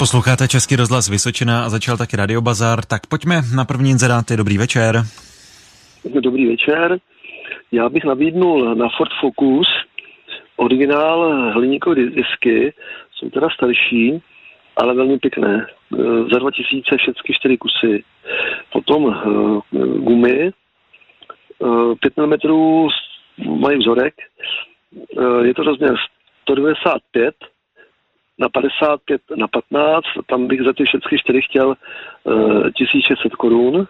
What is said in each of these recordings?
Posloucháte Český rozhlas Vysočina a začal taky Radiobazar, tak pojďme na první inzeráty. Dobrý večer. Dobrý večer. Já bych nabídnul na Ford Focus originál hliníkové disky, jsou teda starší, ale velmi pěkné. Za 2000 všechny čtyři kusy. Potom uh, gumy, uh, 5 mm mají vzorek, je to rozměr 195 na 55 na 15, tam bych za ty všechny čtyři chtěl uh, 1600 korun.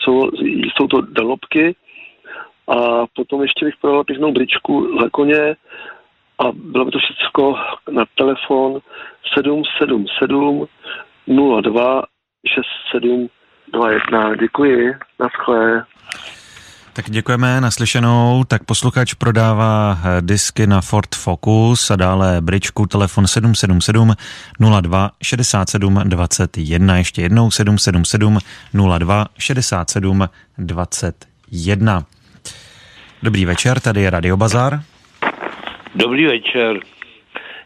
Jsou, jsou to dalobky a potom ještě bych prodal pěknou bričku zakoně a bylo by to všechno na telefon 777 02 6721. Děkuji, naschle. Tak děkujeme naslyšenou. Tak posluchač prodává eh, disky na Ford Focus a dále bričku telefon 777 02 67 21. Ještě jednou 777 02 67 21. Dobrý večer, tady je Radio Bazar. Dobrý večer.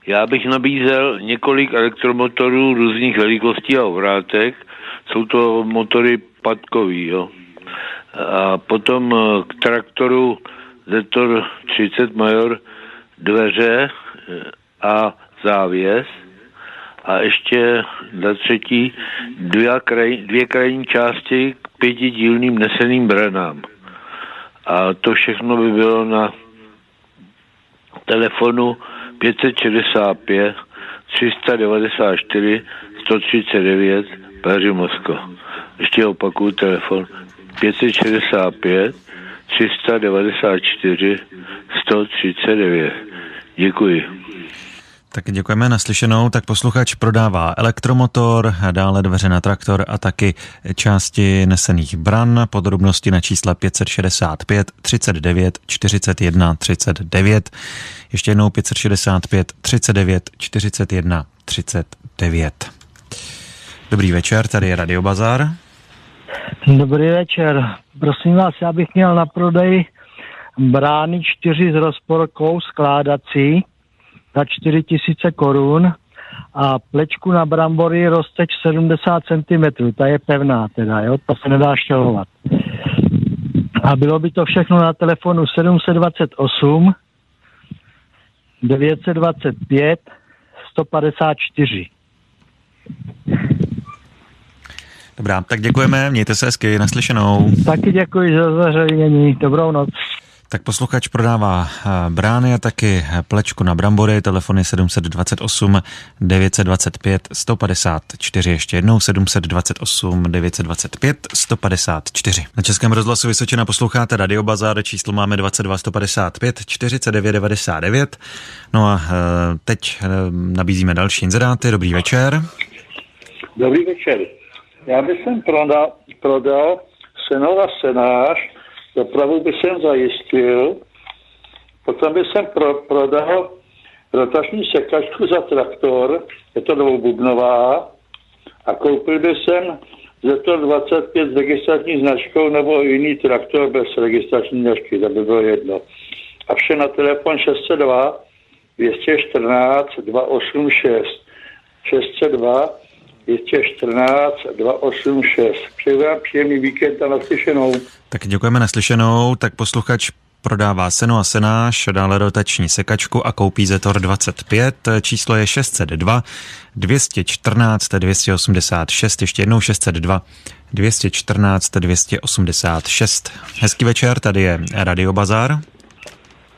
Já bych nabízel několik elektromotorů různých velikostí a obrátek. Jsou to motory patkový, jo. A potom eh, k traktoru Zetor 30 Major dveře eh, a závěs. A ještě za třetí dvě, kraj, dvě krajní části k pěti dílným neseným branám. A to všechno by bylo na telefonu 565 394 139 Paří Moskva. Ještě opakuju telefon 565 394 139. Děkuji. Tak děkujeme naslyšenou. Tak posluchač prodává elektromotor, dále dveře na traktor a taky části nesených bran. Podrobnosti na čísle 565 39 41 39. Ještě jednou 565 39 41 39. Dobrý večer, tady je Radio Bazar. Dobrý večer. Prosím vás, já bych měl na prodej brány čtyři s rozporkou skládací za 4 tisíce korun a plečku na brambory rozteč 70 cm, ta je pevná teda, jo, to se nedá štělovat. A bylo by to všechno na telefonu 728 925 154. Dobrá, tak děkujeme, mějte se hezky, naslyšenou. Taky děkuji za zařazení, dobrou noc. Tak posluchač prodává eh, brány a taky plečku na brambory, telefony 728 925 154, ještě jednou 728 925 154. Na Českém rozhlasu Vysočina posloucháte Radio Bazar, číslo máme 22 155 49 99. No a eh, teď eh, nabízíme další inzeráty. Dobrý večer. Dobrý večer. Já bych sem prodal, prodal senova senář, dopravu by jsem zajistil, potom by jsem pro, prodal rotační sekačku za traktor, je to dvoububnová, a koupil by jsem to 25 s registrační značkou nebo jiný traktor bez registrační značky, to by bylo jedno. A vše na telefon 602 214 286 602 214 286. Přeji vám příjemný víkend a naslyšenou. Tak děkujeme naslyšenou. Tak posluchač prodává seno a senáš, dále rotační sekačku a koupí Zetor 25. Číslo je 602 214 286, ještě jednou 602 214 286. Hezký večer, tady je Radio Bazar.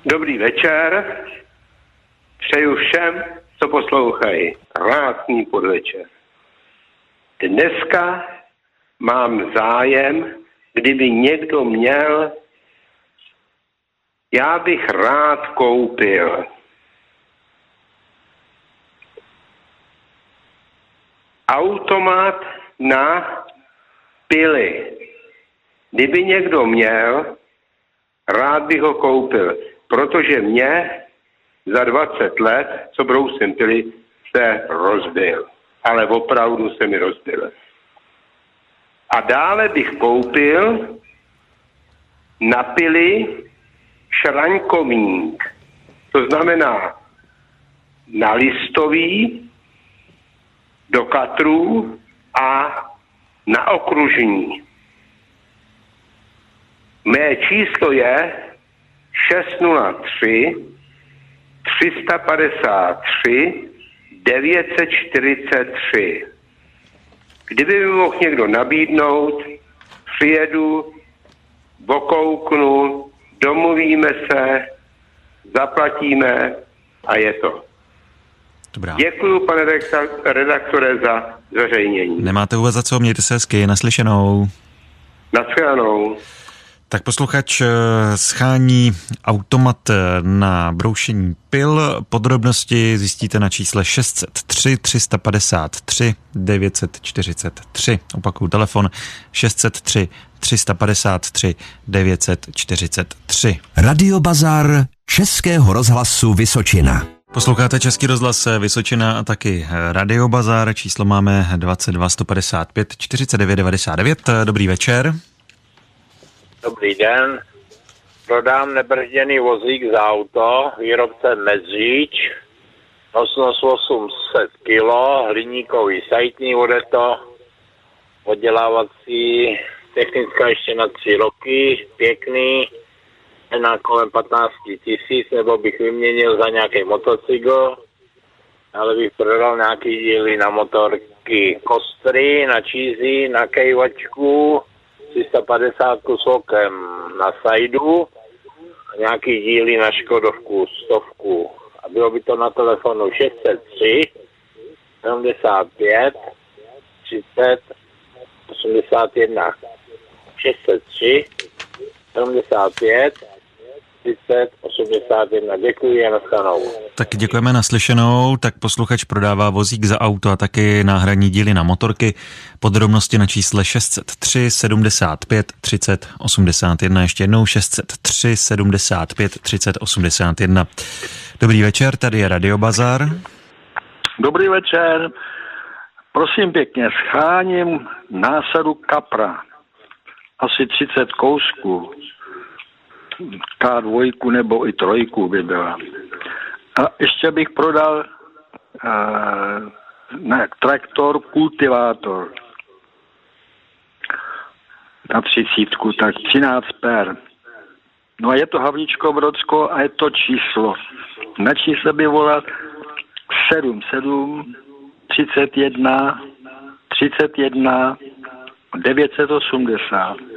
Dobrý večer, přeju všem, co poslouchají. Krásný podvečer. Dneska mám zájem, kdyby někdo měl, já bych rád koupil automat na pily. Kdyby někdo měl, rád bych ho koupil, protože mě za 20 let, co brousím pily, se rozbil ale opravdu se mi rozbil. A dále bych koupil na pily. To znamená na listový do katrů a na okružní. Mé číslo je 603 353 943. Kdyby mi mohl někdo nabídnout, přijedu, vokouknu, domluvíme se, zaplatíme a je to. Dobrá. Děkuji, pane redaktore, za zveřejnění. Nemáte vůbec za co, mějte se hezky, naslyšenou. Naschledanou. Tak posluchač eh, schání automat eh, na broušení pil. Podrobnosti zjistíte na čísle 603 353 943. Opakuju telefon 603 353 943. Radio Bazar Českého rozhlasu Vysočina. Posloucháte Český rozhlas Vysočina a taky Radio Bazar. Číslo máme 22 155 49 99. Dobrý večer. Dobrý den. Prodám nebrzděný vozík za auto, výrobce Mezříč, nosnost 800 kg, hliníkový sajtní bude to, oddělávací technická ještě na tři roky, pěkný, na kolem 15 tisíc, nebo bych vyměnil za nějaký motocykl, ale bych prodal nějaký díly na motorky kostry, na čízy, na kejvačku, 350 sokem na sajdu a nějaký díly na Škodovku, stovku. A bylo by to na telefonu 603 75 30 81 603 75 30 81. Děkuji a nastanou. Tak děkujeme naslyšenou. Tak posluchač prodává vozík za auto a taky náhradní díly na motorky. Podrobnosti na čísle 603 75 30 81. Ještě jednou 603 75 30 81. Dobrý večer, tady je Radio Bazar. Dobrý večer. Prosím pěkně, scháním násadu kapra. Asi 30 kousků. K2 nebo i trojku by byla. A ještě bych prodal uh, ne, traktor, kultivátor na třicítku, tak 13 per. No a je to Havničko Brodsko a je to číslo. Na čísle by volat 77 31 31 980.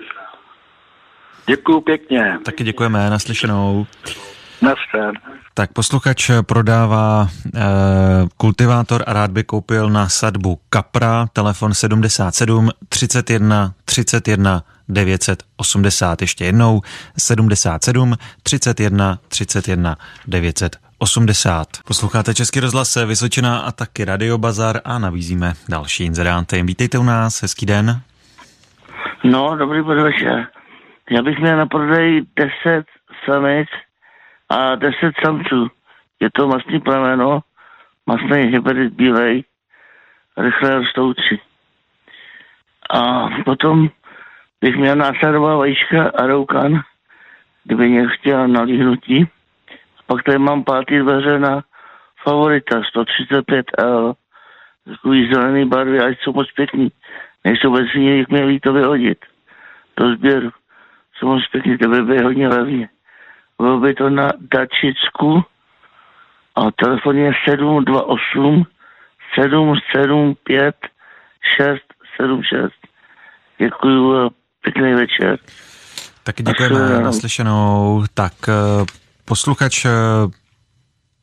Děkuju pěkně. Taky děkujeme, naslyšenou. Naschle. Tak posluchač prodává e, kultivátor a rád by koupil na sadbu Kapra, telefon 77 31 31 980. Ještě jednou 77 31 31 980. Posloucháte Český rozhlas Vysočina a taky Radio Bazar a nabízíme další inzeráty. Vítejte u nás, hezký den. No, dobrý podvečer. Já bych měl na prodej 10 samic a 10 samců. Je to masný plemeno, masný hybrid bílej, rychle rostoucí. A potom bych měl následovat vajíčka a roukan, kdyby mě chtěl nalíhnutí. Pak tady mám pátý dveře na favorita 135L. Takový zelený barvy, ať jsou moc pěkný. Nejsou bez jak mě to vyhodit do sběru jsou moc pěkný, to by bylo hodně levně. Bylo by to na Dačicku a telefon je 728 775 676. Děkuju a pěkný večer. Taky děkujeme naslyšenou. Tak eh, posluchač eh,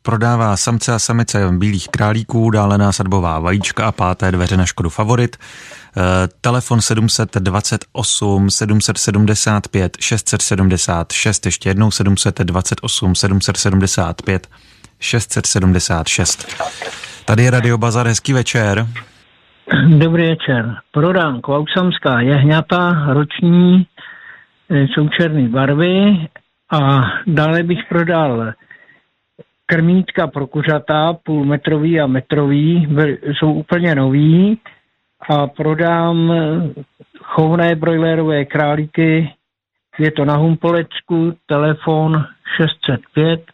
prodává samce a samice bílých králíků, dále násadbová vajíčka a páté dveře na Škodu Favorit. Eh, telefon 728 775 676, ještě jednou 728 775 676. Tady je Radio Bazar, hezký večer. Dobrý večer. Prodám kvausamská jehňata, roční, eh, jsou černé barvy a dále bych prodal krmítka pro kuřata, půlmetrový a metrový, jsou úplně nový a prodám chovné brojlerové králíky. Je to na Humpolecku, telefon 605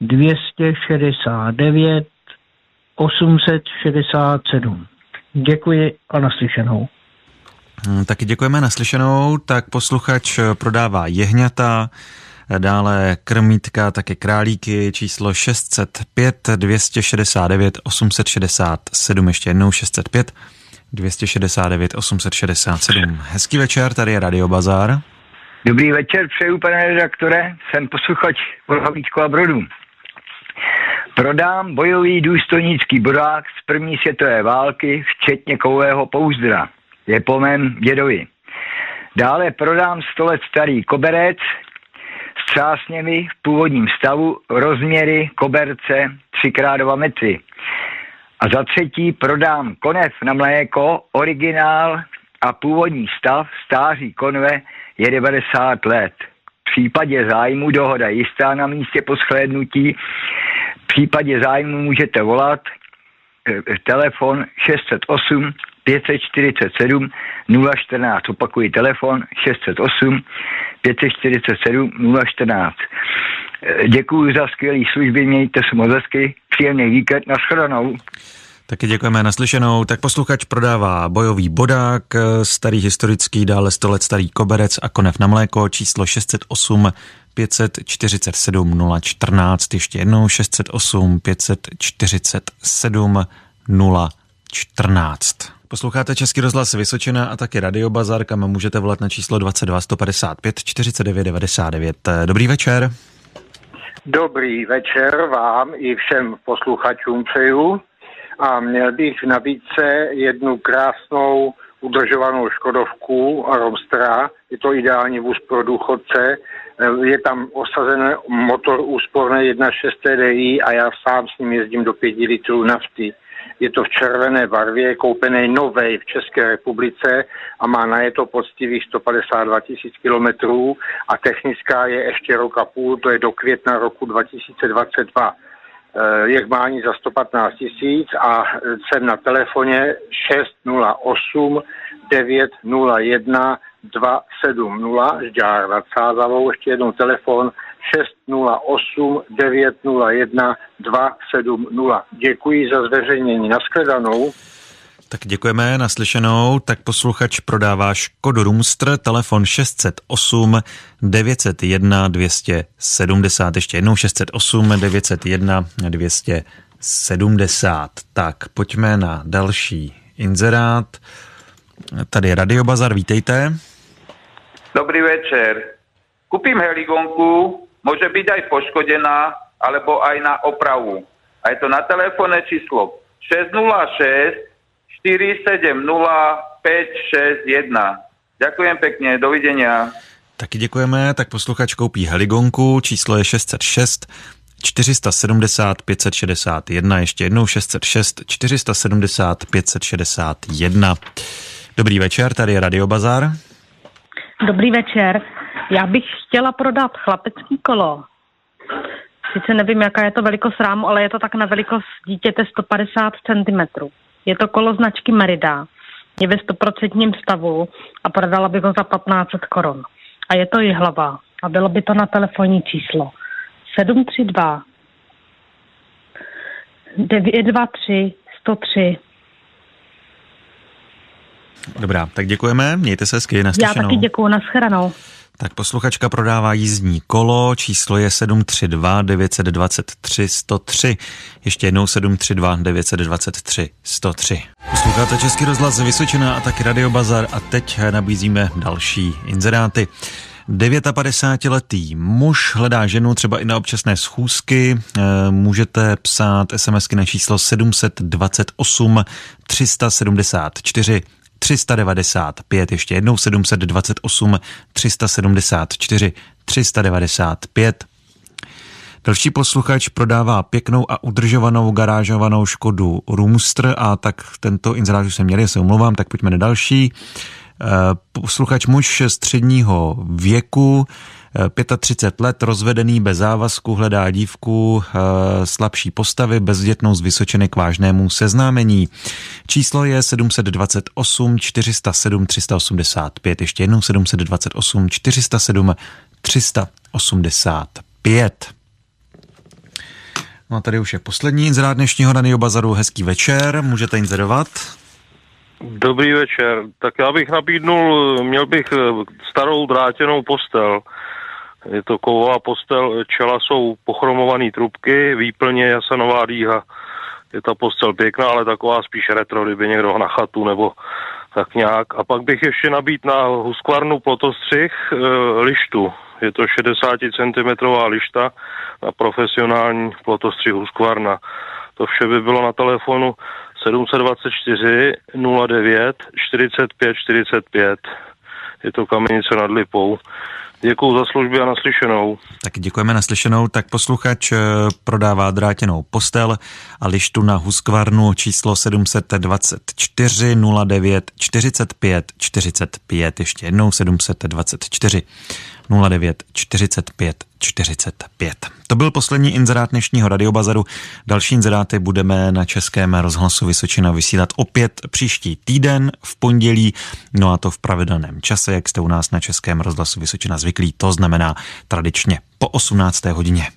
269 867. Děkuji a naslyšenou. Hm, taky děkujeme naslyšenou. Tak posluchač prodává jehňata, dále krmítka, také králíky, číslo 605 269 867, ještě jednou 605 269 867. Hezký večer, tady je Radio Bazar. Dobrý večer, přeju pane redaktore, jsem posluchač Volhavíčko a Brodu. Prodám bojový důstojnický bodák z první světové války, včetně kového pouzdra. Je po mém dědovi. Dále prodám 100 let starý koberec třásněmi v původním stavu, rozměry koberce 3x2 metry. A za třetí prodám konev na mléko, originál a původní stav stáří konve je 90 let. V případě zájmu dohoda jistá na místě po shlédnutí. V případě zájmu můžete volat e, telefon 608 547 014. Opakuji telefon 608 547 014. Děkuji za skvělé služby, mějte se moc hezky, příjemný víkend, nashledanou. Taky děkujeme naslyšenou. Tak posluchač prodává bojový bodák, starý historický, dále 100 let starý koberec a konev na mléko, číslo 608 547 014, ještě jednou 608 547 014. Posloucháte Český rozhlas Vysočina a taky Radio Bazar, kam můžete volat na číslo 22 155 49 99. Dobrý večer. Dobrý večer vám i všem posluchačům přeju a měl bych v nabídce jednu krásnou udržovanou Škodovku Romstra. Je to ideální vůz pro důchodce. Je tam osazen motor úsporný 1.6 TDI a já sám s ním jezdím do 5 litrů nafty. Je to v červené barvě, koupený novej v České republice a má na je to poctivých 152 tisíc kilometrů a technická je ještě rok a půl, to je do května roku 2022 je mání za 115 tisíc a jsem na telefoně 608 901 270 Žďár nad Sázavou, ještě jednou telefon 608 901 270. Děkuji za zveřejnění. Naschledanou. Tak děkujeme naslyšenou. Tak posluchač prodává Škodu Rumstr, telefon 608 901 270. Ještě jednou 608 901 270. Tak pojďme na další inzerát. Tady je Radio Bazar, vítejte. Dobrý večer. Kúpim heligonku, môže byť aj poškodená, alebo aj na opravu. A je to na telefónne číslo 606 470 561. Ďakujem pekne, dovidenia. Taky děkujeme, tak posluchač koupí heligonku, číslo je 606 470 561, ještě jednou 606 470 561. Dobrý večer, tady je Radio Bazar. Dobrý večer. Já bych chtěla prodat chlapecký kolo. Sice nevím, jaká je to velikost rámu, ale je to tak na velikost dítěte 150 cm. Je to kolo značky Merida. Je ve 100% stavu a prodala bych ho za 1500 korun. A je to hlava. A bylo by to na telefonní číslo 732 923 103 Dobrá, tak děkujeme, mějte se hezky, naslyšenou. Já taky děkuju, naschledanou. Tak posluchačka prodává jízdní kolo, číslo je 732 923 103. Ještě jednou 732 923 103. Posloucháte Český rozhlas Vysočina a taky Radio Bazar a teď nabízíme další inzeráty. 59-letý muž hledá ženu třeba i na občasné schůzky. Eh, můžete psát SMSky na číslo 728 374 395, ještě jednou 728 374 395. Další posluchač prodává pěknou a udržovanou garážovanou Škodu Roomster a tak tento inzerát už jsem měli, se omlouvám, tak pojďme na další. Eh, posluchač muž středního věku, 35 let, rozvedený bez závazku, hledá dívku eh, slabší postavy, bezdětnou z Vysočiny k vážnému seznámení. Číslo je 728 407 385. Ještě jednou 728 407 385. No a tady už je poslední inzerát dnešního Radio Bazaru. Hezký večer, můžete inzerovat. Dobrý večer. Tak já bych nabídnul, měl bych eh, starou drátěnou postel. Je to kovová postel, čela jsou pochromované trubky, výplně jasanová dýha. Je ta postel pěkná, ale taková spíš retro, kdyby někdo na chatu nebo tak nějak. A pak bych ještě nabít na huskvarnu plotostřih e, lištu. Je to 60 cm lišta na profesionální plotostřih huskvarna. To vše by bylo na telefonu 724 09 45 45. Je to kamenice nad Lipou. Děkuji za služby a naslyšenou. Tak děkujeme naslyšenou. Tak posluchač eh, prodává drátěnou postel a lištu na Huskvarnu číslo 724 09 45 45. Ještě jednou 724 09 45 45. To byl poslední inzerát dnešního radiobazaru. Další inzeráty budeme na Českém rozhlasu Vysočina vysílat opět příští týden v pondělí, no a to v pravidelném čase, jak jste u nás na Českém rozhlasu Vysočina zvyklí, to znamená tradičně po 18. hodině.